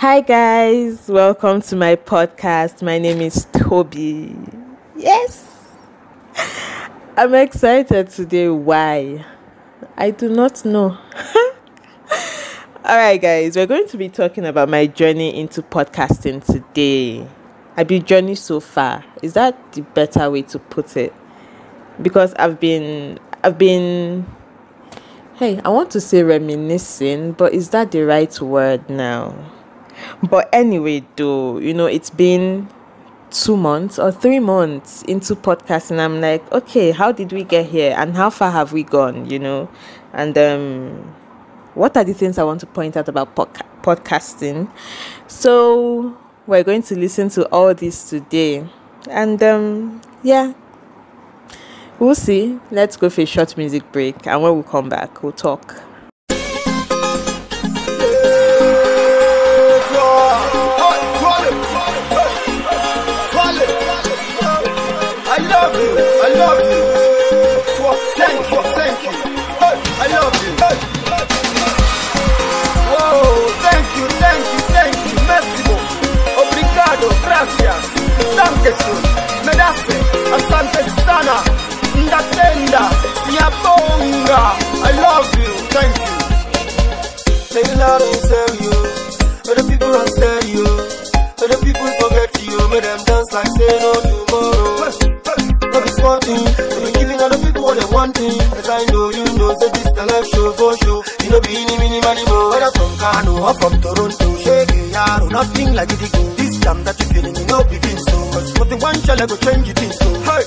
Hi, guys, welcome to my podcast. My name is Toby. Yes, I'm excited today. Why? I do not know. All right, guys, we're going to be talking about my journey into podcasting today. I've been journey so far. Is that the better way to put it? Because I've been, I've been. Hey, I want to say reminiscing, but is that the right word now? But anyway, though, you know, it's been two months or three months into podcasting. I'm like, okay, how did we get here and how far have we gone, you know? And um, what are the things I want to point out about podca- podcasting? So, we're going to listen to all this today. And um, yeah, we'll see. Let's go for a short music break. And when we come back, we'll talk. I love you. Whoa, thank you, thank you, thank you. Merci. Obrigado, gracias. Danke schön. Medase, asante sana. Ndatenda, siyabonga. I love you, thank you. Take love in stereo. But the people are stereo. But the people forget you. Make them dance like say no tomorrow. From Kano or from Toronto, shake it, yaro. Nothing like it. This jam that you feeling, you know begin so. Cause the one shall ever change it in so. Hey,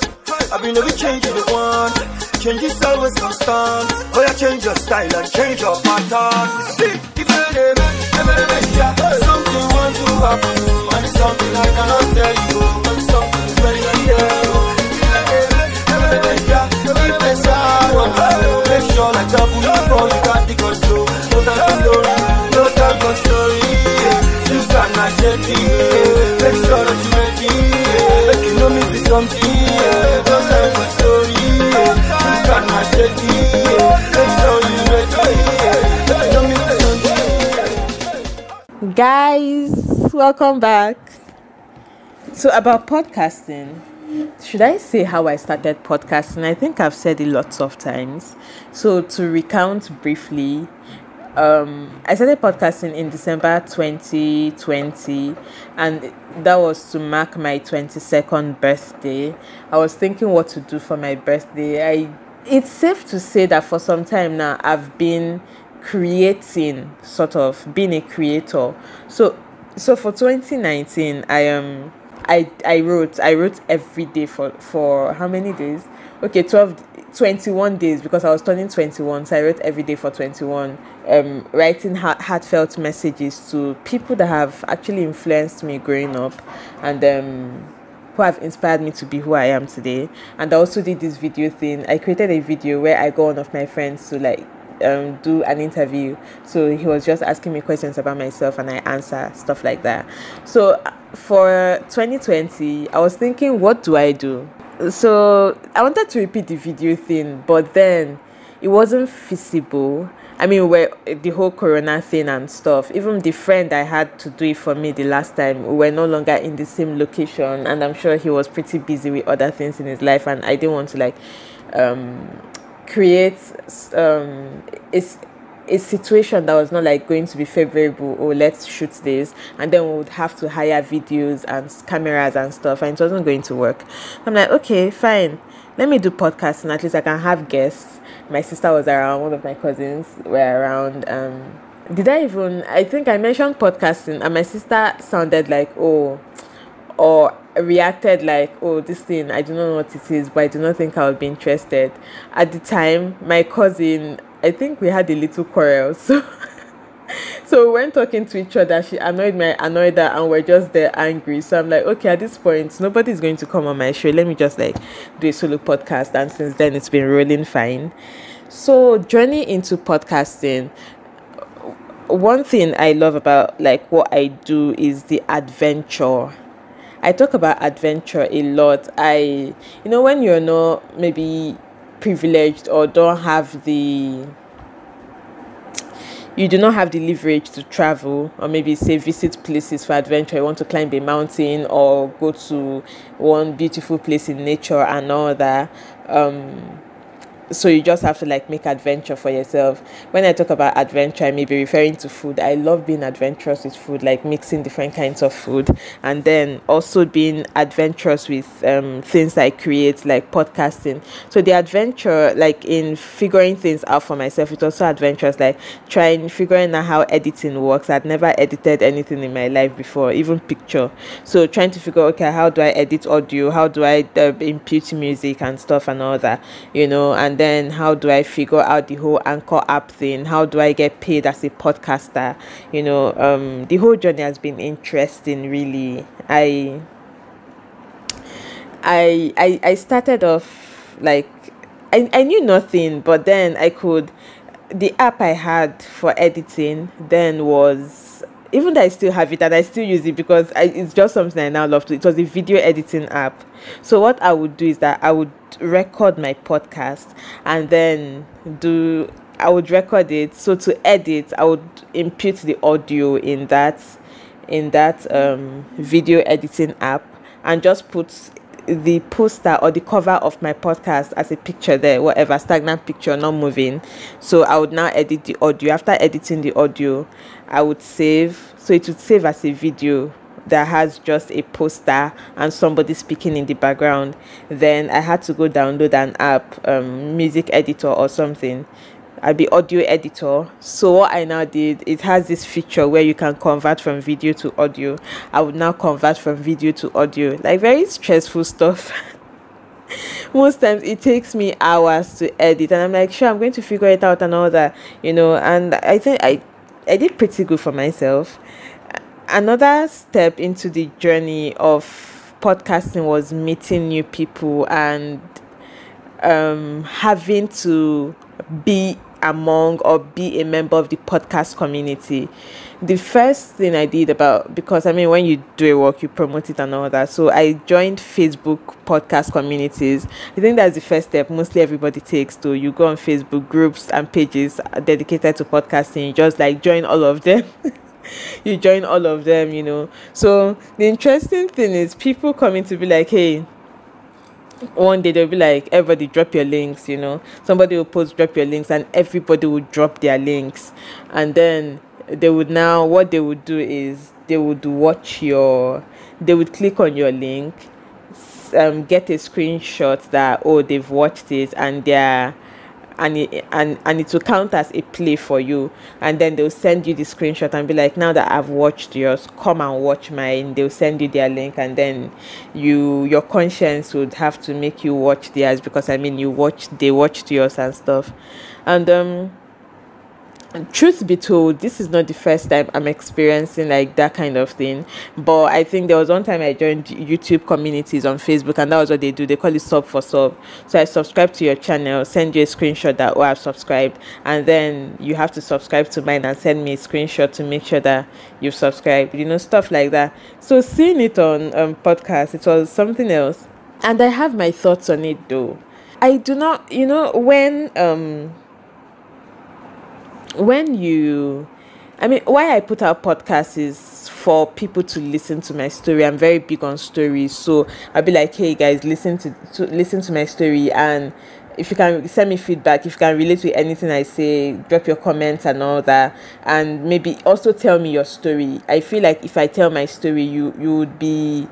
I've been every change you want. Change is always constant. Oh yeah, change your style and change your pattern. See, if you make, never make ya. Something want to happen, and it's something I cannot tell you. It's something is very very real. Make sure like double before you got the control. Time for Guys, welcome back. So, about podcasting, should I say how I started podcasting? I think I've said it lots of times. So, to recount briefly, um, I started podcasting in December 2020, and that was to mark my 22nd birthday. I was thinking what to do for my birthday. I it's safe to say that for some time now I've been creating sort of being a creator. So so for 2019 I am I I wrote I wrote every day for for how many days? Okay, 12 21 days because I was turning 21 so I wrote every day for 21 um writing heart, heartfelt messages to people that have actually influenced me growing up and um who have inspired me to be who I am today. And I also did this video thing. I created a video where I got one of my friends to like um, do an interview. So he was just asking me questions about myself and I answer stuff like that. So uh, for 2020, I was thinking, what do I do? So I wanted to repeat the video thing, but then it wasn't feasible. I mean, where the whole corona thing and stuff, even the friend I had to do it for me the last time, we were no longer in the same location, and I'm sure he was pretty busy with other things in his life, and I didn't want to like um, create um, a, a situation that was not like going to be favorable. Oh, let's shoot this, and then we would have to hire videos and cameras and stuff, and it wasn't going to work. I'm like, okay, fine. Let me do podcasting. At least I can have guests my sister was around, one of my cousins were around. Um, did I even? I think I mentioned podcasting, and my sister sounded like, oh, or reacted like, oh, this thing, I do not know what it is, but I do not think I would be interested. At the time, my cousin, I think we had a little quarrel, so. so we went talking to each other. She annoyed me, I annoyed her, and we're just there angry. So I'm like, okay, at this point, nobody's going to come on my show. Let me just like do a solo podcast. And since then, it's been rolling fine. So journey into podcasting. One thing I love about like what I do is the adventure. I talk about adventure a lot. I, you know, when you're not maybe privileged or don't have the you do not have the leverage to travel or maybe say visit places for adventure. You want to climb a mountain or go to one beautiful place in nature and all that um so you just have to like make adventure for yourself. When i talk about adventure i may be referring to food. I love being adventurous with food like mixing different kinds of food. And then also being adventurous with um, things i create like podcasting. So the adventure like in figuring things out for myself it's also adventurous like trying figuring out how editing works. I'd never edited anything in my life before even picture. So trying to figure okay how do i edit audio? How do i uh, impute music and stuff and all that you know? And then how do I figure out the whole anchor app thing? How do I get paid as a podcaster? You know, um, the whole journey has been interesting. Really, I, I, I, I started off like I, I knew nothing, but then I could. The app I had for editing then was even though I still have it and I still use it because I, it's just something I now love to. It was a video editing app. So what I would do is that I would record my podcast and then do I would record it. So to edit, I would impute the audio in that in that um, video editing app and just put the poster or the cover of my podcast as a picture there, whatever stagnant picture, not moving. So I would now edit the audio. After editing the audio, I would save. So it would save as a video that has just a poster and somebody speaking in the background. Then I had to go download an app, um, music editor or something. I'd be audio editor. So what I now did, it has this feature where you can convert from video to audio. I would now convert from video to audio. Like very stressful stuff. Most times it takes me hours to edit and I'm like, sure, I'm going to figure it out and all that, you know, and I think I I did pretty good for myself. Another step into the journey of podcasting was meeting new people and um, having to be among or be a member of the podcast community. The first thing I did about because I mean when you do a work you promote it and all that. So I joined Facebook podcast communities. I think that's the first step mostly everybody takes to you go on Facebook groups and pages dedicated to podcasting, just like join all of them. you join all of them, you know. So the interesting thing is people coming to be like, hey, one day they'll be like everybody drop your links you know. Somebody will post drop your links and everybody will drop their links. And then they would now what they would do is they would watch your they would click on your link um, get a screenshot that oh they've watched it and they're and it, and and it will count as a play for you. And then they'll send you the screenshot and be like now that i've watched yours come and watch mine. They'll send you their link and then you your conscience would have to make you watch theirs because i mean you watched they watched yours and stuff. And um truth be told, this is not the first time I'm experiencing like that kind of thing. But I think there was one time I joined YouTube communities on Facebook, and that was what they do. They call it sub for sub. So I subscribe to your channel, send you a screenshot that oh I've subscribed, and then you have to subscribe to mine and send me a screenshot to make sure that you've subscribed. You know stuff like that. So seeing it on um, podcast, it was something else, and I have my thoughts on it though. I do not, you know, when um when you I mean, why I put out podcasts is for people to listen to my story. I'm very big on stories, so I'll be like, "Hey guys, listen to, to listen to my story." And if you can send me feedback, if you can relate to anything I say, drop your comments and all that, and maybe also tell me your story. I feel like if I tell my story, you you would be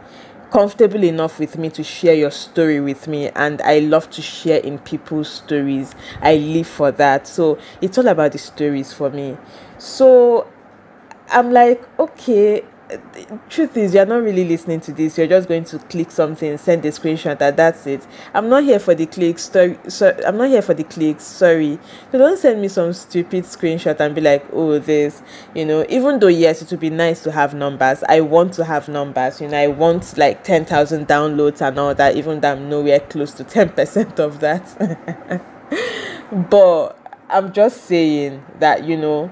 comfortable enough with me to share your story with me and i love to share in people's stories. I live for that. So it's all about the stories for me. So i'm like okay truth is you're not really listening to this. You're just going to click something send a screenshot and that's it. I'm not here for the clicks sorry so i'm not here for the clicks sorry. So don't send me some stupid screenshot and be like oh this you know. Even though yes it would be nice to have numbers. I want to have numbers you know. I want like 10,000 downloads and all that even though i'm nowhere close to 10% of that. But i'm just saying that you know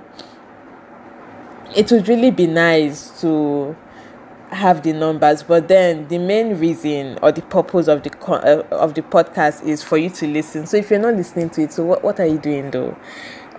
it would really be nice to have the numbers but then the main reason or the purpose of the uh, of the podcast is for you to listen. So if you're not listening to it so what, what are you doing though?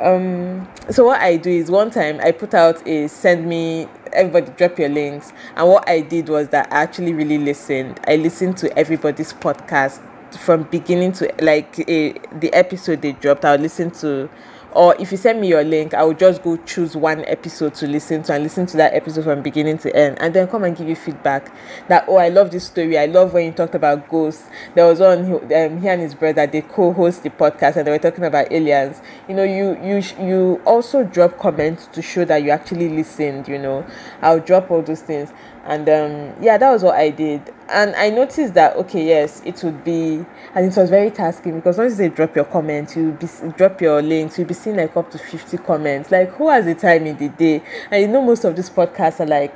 Um so what i do is one time i put out a send me everybody drop your links and what i did was that i actually really listened. I listened to everybody's podcast from beginning to like a, the episode they dropped. I'll listen to or if you send me your link i will just go choose one episode to listen to and listen to that episode from beginning to end and then come and give you feedback that oh i love this story. I love when you talked about ghosts. There was one um, he and his brother they co-host the podcast and they were talking about aliens. You know you you you also drop comments to show that you actually listened you know. I'll drop all those things and um, yeah that was what i did. And i noticed that okay yes it would be and it was very tasking because once they drop your comments you be drop your links you'll be seeing like up to 50 comments. Like who has the time in the day? And you know most of these podcasts are like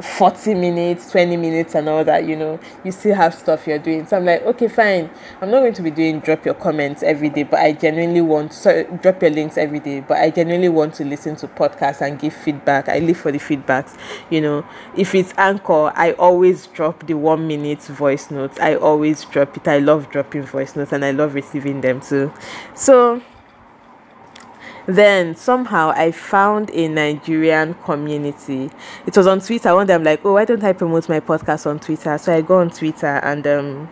40 minutes 20 minutes and all that you know you still have stuff you're doing. So i'm like okay fine. I'm not going to be doing drop your comments every day but i genuinely want so drop your links every day but i genuinely want to listen to podcasts and give feedback. I live for the feedbacks you know. If it's anchor i always drop the one minute voice notes. I always drop it. I love dropping voice notes and i love receiving them too. So then somehow I found a Nigerian community. It was on Twitter. One day I'm like, oh, why don't I promote my podcast on Twitter? So I go on Twitter and um,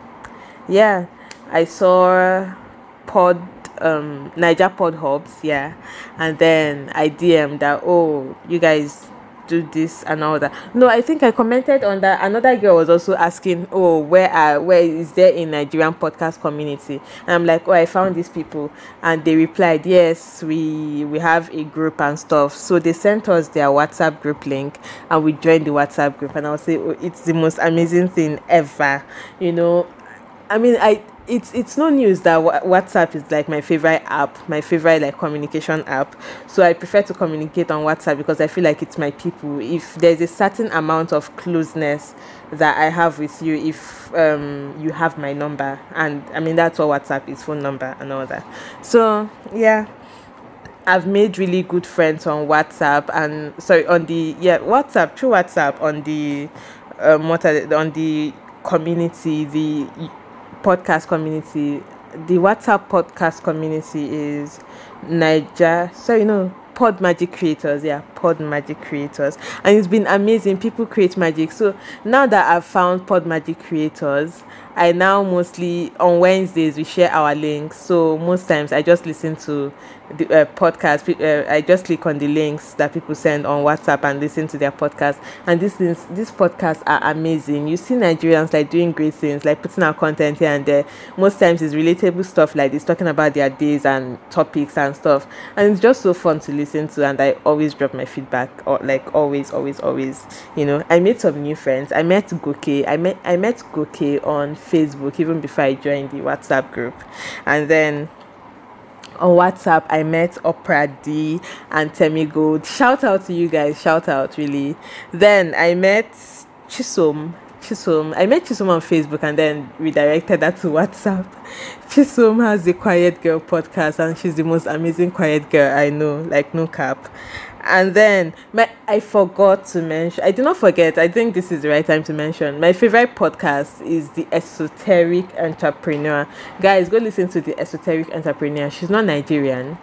yeah, I saw Pod um Naija Pod Hubs, yeah, and then I DM that oh, you guys do this and all that. No, I think I commented on that. Another girl was also asking, "Oh, where are where is there a Nigerian podcast community?" And I'm like, "Oh, I found these people," and they replied, "Yes, we we have a group and stuff." So they sent us their WhatsApp group link, and we joined the WhatsApp group. And I'll say, oh, "It's the most amazing thing ever," you know. I mean, I it's it's no news that WhatsApp is like my favorite app, my favorite like communication app. So I prefer to communicate on WhatsApp because I feel like it's my people. If there's a certain amount of closeness that I have with you, if um you have my number, and I mean that's what WhatsApp is, phone number and all that. So yeah. I've made really good friends on WhatsApp and sorry on the yeah WhatsApp through WhatsApp on the um what on the community the podcast community, the WhatsApp podcast community is Naija. So you know, Pod Magic creators, yeah, Pod Magic creators, and it's been amazing. People create magic. So now that I've found Pod Magic creators, I now mostly on Wednesdays we share our links. So most times I just listen to the uh, podcast. Uh, I just click on the links that people send on WhatsApp and listen to their podcast. And these things, these podcasts are amazing. You see Nigerians like doing great things, like putting out content here and there. Most times it's relatable stuff like this, talking about their days and topics and stuff. And it's just so fun to listen to. And I always drop my feedback, or like always, always, always. You know, I made some new friends. I met Goke. I met I met Goke on Facebook even before I joined the WhatsApp group. And then on WhatsApp, I met Opera D and Temi Gold. Shout out to you guys, shout out really. Then I met Chisom. Chisom. I met Chisom on Facebook and then redirected that to WhatsApp. Chisom has the Quiet Girl podcast and she's the most amazing quiet girl I know, like no cap and then my I forgot to mention I did not forget I think this is the right time to mention my favorite podcast is the esoteric entrepreneur guys go listen to the esoteric entrepreneur she's not Nigerian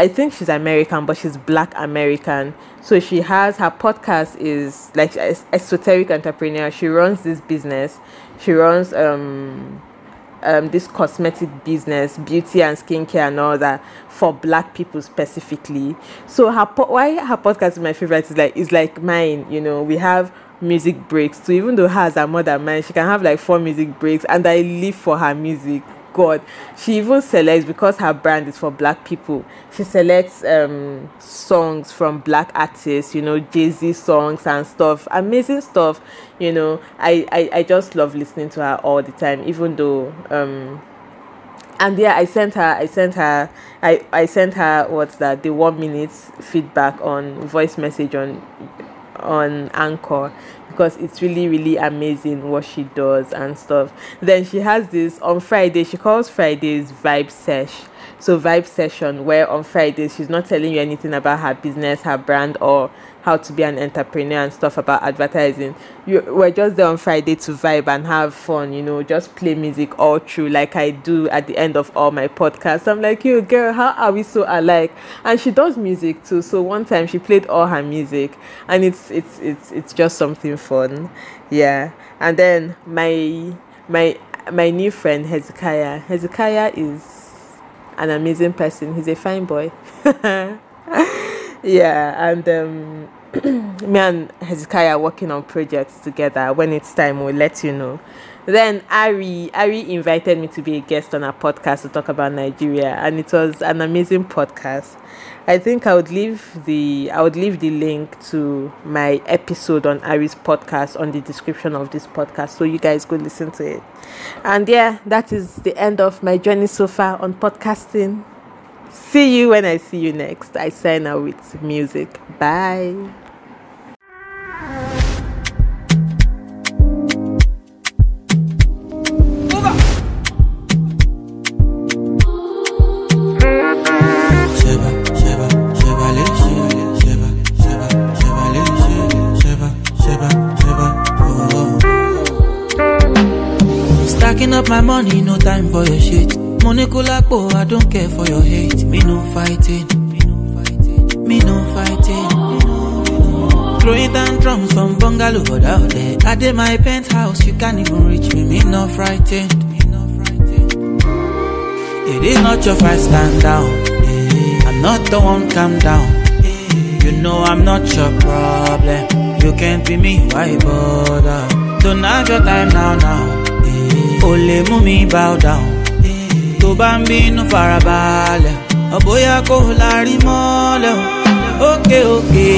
I think she's American but she's black American so she has her podcast is like esoteric entrepreneur she runs this business she runs um um, this cosmetic business, beauty and skincare and all that for black people specifically. So her po- why her podcast is my favorite is like is like mine. You know, we have music breaks. So even though hers are more than mine, she can have like four music breaks, and I live for her music god. She even selects because her brand is for black people she selects um songs from black artists you know jay-z songs and stuff amazing stuff you know. I, I i just love listening to her all the time even though um and yeah i sent her i sent her i i sent her what's that the one minute feedback on voice message on on anchor because it's really really amazing what she does and stuff. Then she has this on friday she calls fridays vibe sesh so vibe session where on fridays she's not telling you anything about her business her brand or how to be an entrepreneur and stuff about advertising. You we're just there on Friday to vibe and have fun, you know, just play music all through like I do at the end of all my podcasts. I'm like, you girl, how are we so alike? And she does music too. So one time she played all her music and it's it's it's it's just something fun. Yeah. And then my my my new friend Hezekiah. Hezekiah is an amazing person. He's a fine boy. yeah, and um, me and Hezekiah working on projects together. When it's time, we'll let you know. Then Ari, Ari invited me to be a guest on a podcast to talk about Nigeria, and it was an amazing podcast. I think I would leave the I would leave the link to my episode on Ari's podcast on the description of this podcast, so you guys go listen to it. And yeah, that is the end of my journey so far on podcasting. See you when I see you next. I sign out with music. Bye. Money, no time for your shit. Money kulapo, I don't care for your hate. Me no fighting, me no fighting, me no fighting. Throwing down drums from bungalow but out there. I did my penthouse, you can't even reach me. Me no frightened, me no frightened. It is not your fight, stand down. Eh, I'm not the one, calm down. Eh, You know I'm not your problem. You can't be me, why bother? Don't have your time now, now. Eh, Only mú mi bow down. Tó bá ń bínú farabalẹ̀, ọ̀bóyá kò lárí mọ́lẹ̀ o. Ókè ókè,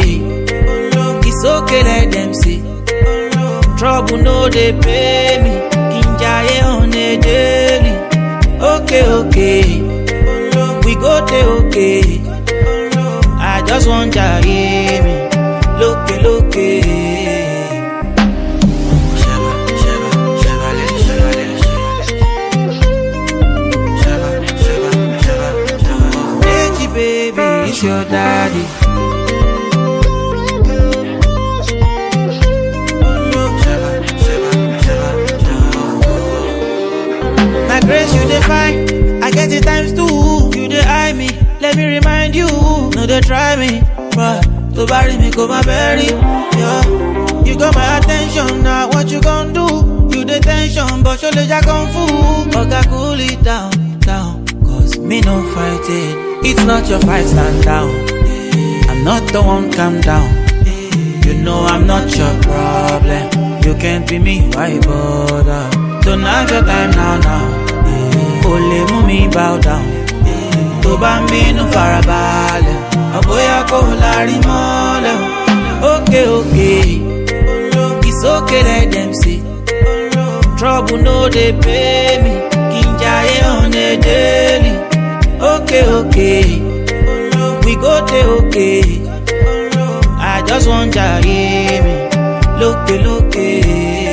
it's okay let them say. Trouble no dey pay me, kí n jayé on a daily. Ókè ókè, we go dey okay. I just wan jayé mi, lókè lókè. Your daddy. My grace, you define. I get it times two. You dey eye me. Let me remind you. No, they try me. But to bury me, go my berry. Yeah. You got my attention now. What you gonna do? You the tension, but your legs kung fu. Oga, cool it down. Me no fighting. Eh. It's not your fight, stand down. I'm not the one, calm down. You know I'm not your problem. You can't be me, why bother? Don't have your time now, now. Only mú bow down. Tó bá ń bínú farabalẹ̀, ọ̀bóyá kò lárí mọ́lẹ̀ o. Ókè ókè, it's okay let them say. Trouble no dey pay me, kí n jayé on a daily. Ókè okay. we go dey okay. I just want jayé mi lókè lókè.